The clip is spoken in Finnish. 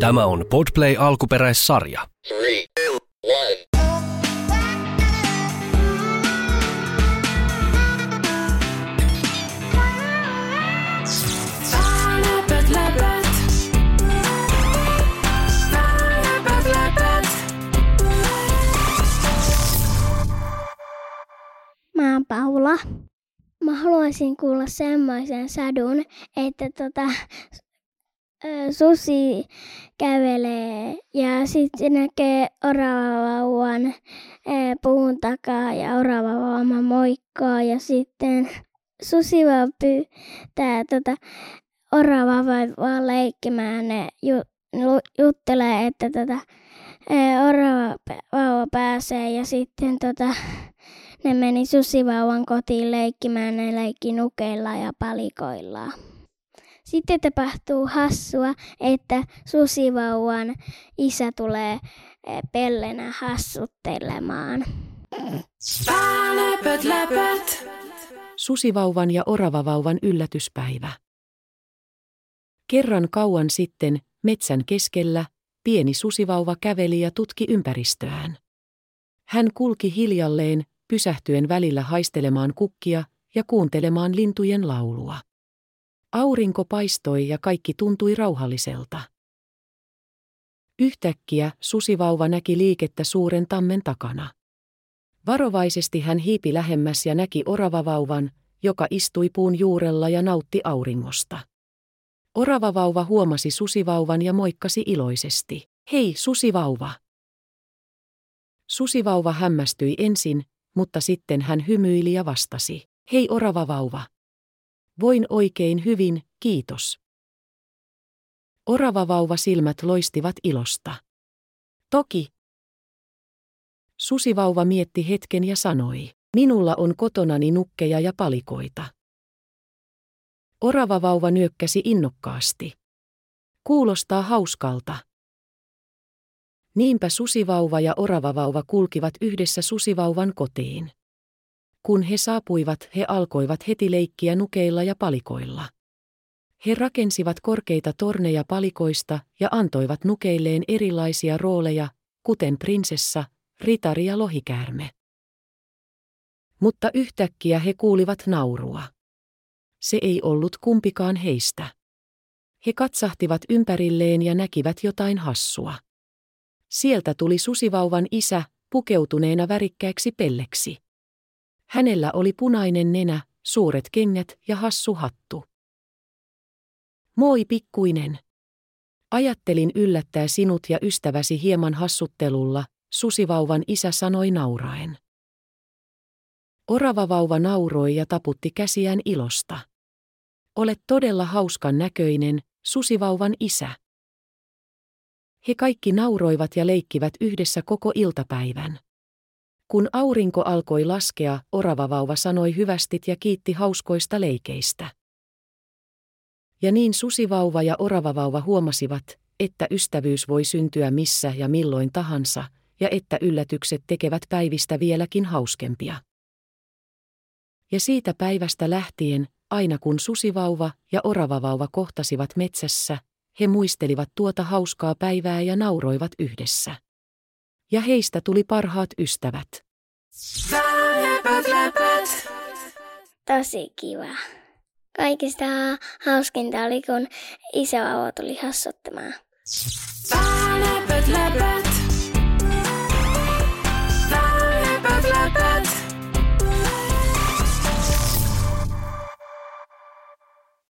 Tämä on Podplay alkuperäissarja. Three, two. Mä oon Paula. Mä haluaisin kuulla semmoisen sadun, että tota, susi kävelee ja sitten näkee oravavauvan puun takaa ja oravavauva moikkaa ja sitten susi vaan pyytää tota, oravavauvaa leikkimään lu, juttelee, että tota, ö, oravavauva pääsee ja sitten tota, ne meni susivauvan kotiin leikkimään, ne leikki nukeilla ja palikoilla. Sitten tapahtuu hassua, että susivauvan isä tulee eh, pellenä hassuttelemaan. Läpät, läpät. Susivauvan ja oravavauvan yllätyspäivä. Kerran kauan sitten, metsän keskellä, pieni susivauva käveli ja tutki ympäristöään. Hän kulki hiljalleen, pysähtyen välillä haistelemaan kukkia ja kuuntelemaan lintujen laulua. Aurinko paistoi ja kaikki tuntui rauhalliselta. Yhtäkkiä susivauva näki liikettä suuren tammen takana. Varovaisesti hän hiipi lähemmäs ja näki oravavauvan, joka istui puun juurella ja nautti auringosta. Oravavauva huomasi susivauvan ja moikkasi iloisesti. Hei, susivauva! Susivauva hämmästyi ensin, mutta sitten hän hymyili ja vastasi. Hei oravavauva! Voin oikein hyvin, kiitos. Oravavauva silmät loistivat ilosta. Toki. Susivauva mietti hetken ja sanoi, minulla on kotonani nukkeja ja palikoita. Oravavauva nyökkäsi innokkaasti. Kuulostaa hauskalta. Niinpä susivauva ja oravavauva kulkivat yhdessä susivauvan kotiin. Kun he saapuivat, he alkoivat heti leikkiä nukeilla ja palikoilla. He rakensivat korkeita torneja palikoista ja antoivat nukeilleen erilaisia rooleja, kuten prinsessa, ritari ja lohikäärme. Mutta yhtäkkiä he kuulivat naurua. Se ei ollut kumpikaan heistä. He katsahtivat ympärilleen ja näkivät jotain hassua. Sieltä tuli susivauvan isä, pukeutuneena värikkääksi pelleksi. Hänellä oli punainen nenä, suuret kengät ja hassu hattu. Moi pikkuinen. Ajattelin yllättää sinut ja ystäväsi hieman hassuttelulla, susivauvan isä sanoi nauraen. Oravavauva nauroi ja taputti käsiään ilosta. Olet todella hauskan näköinen, susivauvan isä. He kaikki nauroivat ja leikkivät yhdessä koko iltapäivän. Kun aurinko alkoi laskea, oravavauva sanoi hyvästit ja kiitti hauskoista leikeistä. Ja niin susivauva ja oravavauva huomasivat, että ystävyys voi syntyä missä ja milloin tahansa, ja että yllätykset tekevät päivistä vieläkin hauskempia. Ja siitä päivästä lähtien, aina kun susivauva ja oravavauva kohtasivat metsässä, he muistelivat tuota hauskaa päivää ja nauroivat yhdessä. Ja heistä tuli parhaat ystävät. Tosi kiva. Kaikista hauskinta oli, kun isävauva tuli hassuttamaan. Läpät,